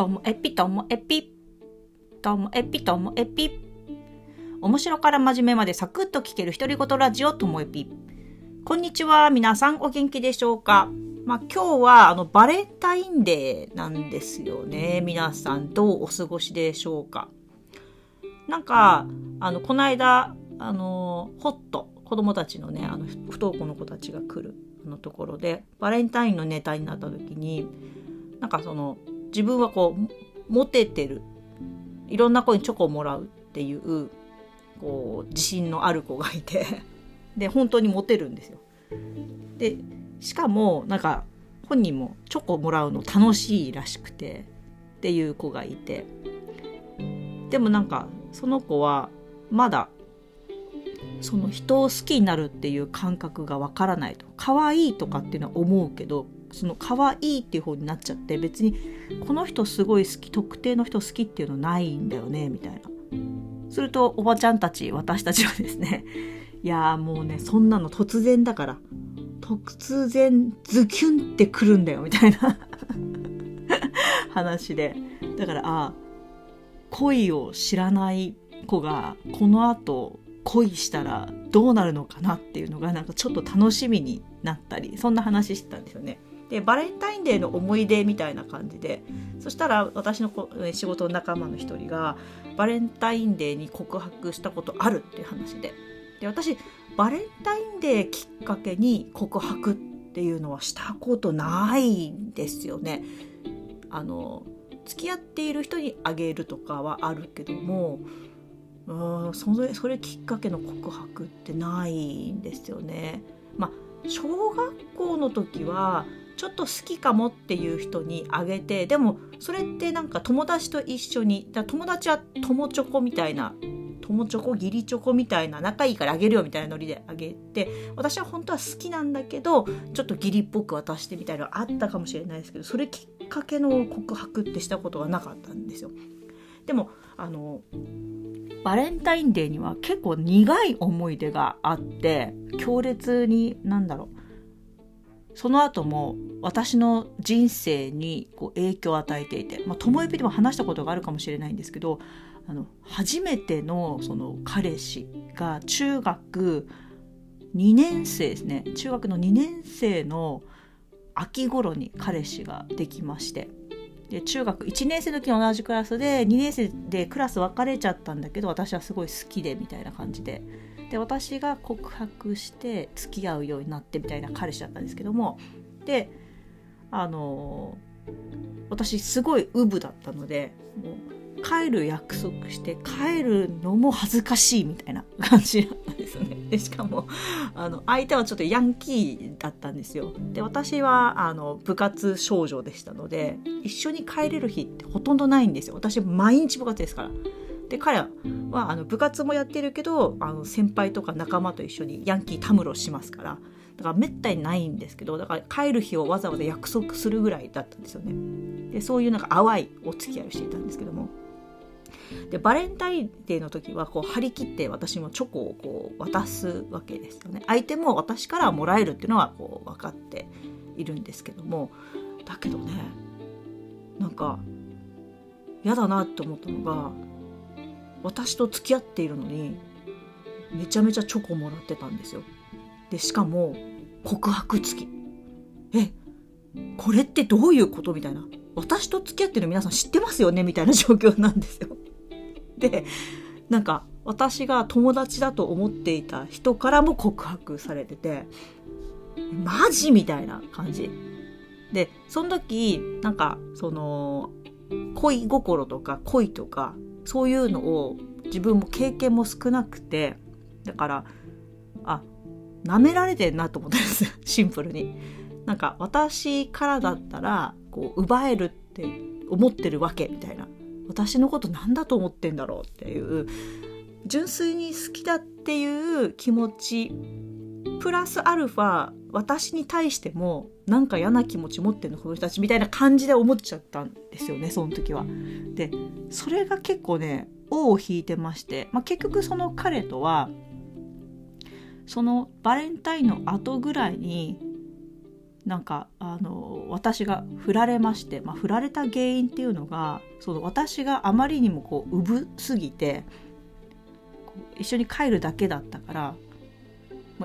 ともえぴともえぴ。ともえぴともえぴ。面白から真面目までサクッと聞ける独り言ラジオともえぴ。こんにちは。皆さんお元気でしょうかまあ、今日はあのバレンタインデーなんですよね。皆さんどうお過ごしでしょうかなんか、あの、この間、あの、ホット、子供たちのね、あの、不登校の子たちが来るのところで、バレンタインのネタになった時に、なんかその、自分はこう、モテてる。いろんな子にチョコをもらうっていう、こう、自信のある子がいて で、本当にモテるんですよ。で、しかも、なんか、本人もチョコもらうの楽しいらしくて、っていう子がいて。でもなんか、その子は、まだ、その人を好きになるっていう感覚がわからないと。可愛いとかっていうのは思うけど、その可愛いっていう方になっちゃって別にこの人すごい好き特定の人好きっていうのないんだよねみたいな。するとおばちゃんたち私たちはですね いやもうねそんなの突然だから突然ズキュンってくるんだよみたいな。話で。だからあ恋を知らない子がこの後恋したらどうなるのかなっていうのがなんかちょっと楽しみになったりそんな話してたんですよね。でバレンタインデーの思い出みたいな感じでそしたら私の仕事の仲間の一人がバレンタインデーに告白したことあるっていう話でで私バレンタインデーきっかけに告白っていうのはしたことないんですよね。あの付き合っている人にあげるとかはあるけどもうんそれそれきっかけの告白ってないんですよね。まあ小学校の時はちょっと好きかもっていう人にあげてでもそれってなんか友達と一緒にだ友達は友チョコみたいな友チョコ義理チョコみたいな仲いいからあげるよみたいなノリであげて私は本当は好きなんだけどちょっと義理っぽく渡してみたいなのあったかもしれないですけどそれきっかけの告白ってしたことはなかったんですよ。でもあのバレンタインデーには結構苦い思い出があって強烈になんだろうその後も私の人生にこう影響を与えていて、まあ、ともえびでも話したことがあるかもしれないんですけどあの初めてのその彼氏が中学2年生ですね。中学の2年生の秋頃に彼氏ができまして。で中学1年生の時同じクラスで2年生でクラス別れちゃったんだけど私はすごい好きでみたいな感じで。で私が告白して付き合うようになってみたいな彼氏だったんですけどもであの私すごいウブだったのでもう帰る約束して帰るのも恥ずかしいみたいな 感じだったんですよね。でしかもあの相手はちょっとヤンキーだったんですよ。で私はあの部活少女でしたので一緒に帰れる日ってほとんどないんですよ。私毎日部活ですから。で彼はあの部活もやってるけどあの先輩とか仲間と一緒にヤンキーたむろしますから。だからめったにないんですけどだから帰る日をわざわざ約束するぐらいだったんですよね。でそういうなんか淡いお付き合いをしていたんですけども。でバレンタインデーの時はこう張り切って私もチョコをこう渡すわけですよね。相手も私からもらえるっていうのはこう分かっているんですけども。だけどねなんか嫌だなって思ったのが私と付き合っているのにめちゃめちゃチョコもらってたんですよ。でしかも告白付き。えこれってどういうことみたいな。私と付き合ってる皆さん知ってますよね？みたいな状況なんですよ。でなんか私が友達だと思っていた人からも告白されててマジみたいな感じ。でその時なんかその恋心とか恋とかそういうのを自分も経験も少なくてだからあ舐められてんなと思ったんです シンプルに。なんか私からだったらこう奪えるって思ってるわけみたいな私のこと何だと思ってんだろうっていう純粋に好きだっていう気持ちプラスアルファ私に対してもなんか嫌な気持ち持ってんのこの人たちみたいな感じで思っちゃったんですよねその時は。でそれが結構ね尾を引いてまして、まあ、結局その彼とはそのバレンタインの後ぐらいになんかあの私が振られまして、まあ、振られた原因っていうのがその私があまりにもこう産すぎて一緒に帰るだけだったから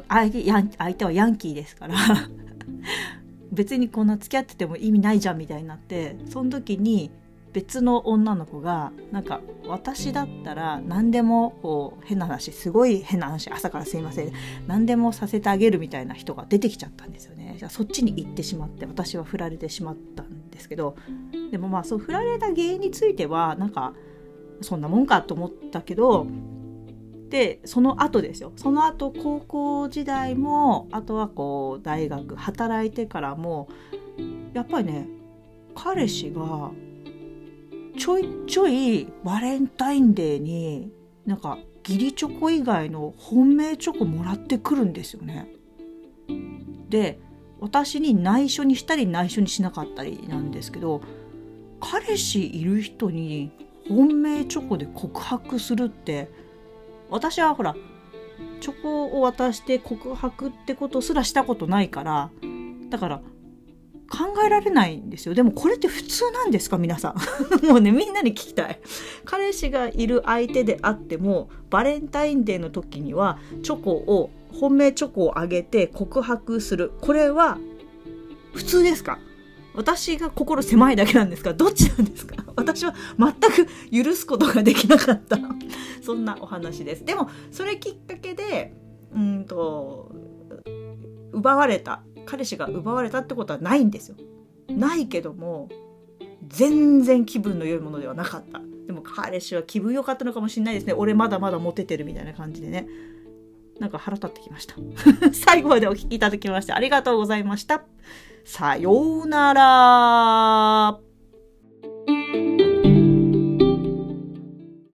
相手相手はヤンキーですから 別にこんな付き合ってても意味ないじゃんみたいになってその時に別の女の子がなんか私だったら何でもこう変な話すごい変な話朝からすいません。何でもさせてあげるみたいな人が出てきちゃったんですよね。そっちに行ってしまって私は振られてしまったんですけど。でもまあそう振られた原因についてはなんかそんなもんかと思ったけどでその後ですよ。その後高校時代もあとはこう大学働いてからもやっぱりね彼氏がちょいちょいバレンタインデーになんか義理チョコ以外の本命チョコもらってくるんですよね。で私に内緒にしたり内緒にしなかったりなんですけど彼氏いる人に本命チョコで告白するって私はほらチョコを渡して告白ってことすらしたことないからだから考えられないんですよ。でもこれって普通なんですか？皆さん。もうね、みんなに聞きたい。彼氏がいる相手であっても、バレンタインデーの時には、チョコを、本命チョコをあげて告白する。これは、普通ですか？私が心狭いだけなんですか？どっちなんですか？私は全く許すことができなかったそんなお話です。でも、それきっかけで、うんと、奪われた彼氏が奪われたってことはないんですよ。ないけども全然気分の良いものではなかった。でも彼氏は気分良かったのかもしれないですね。俺まだまだモテてるみたいな感じでね。なんか腹立ってきました。最後までお聴きいただきましてありがとうございました。さようなら。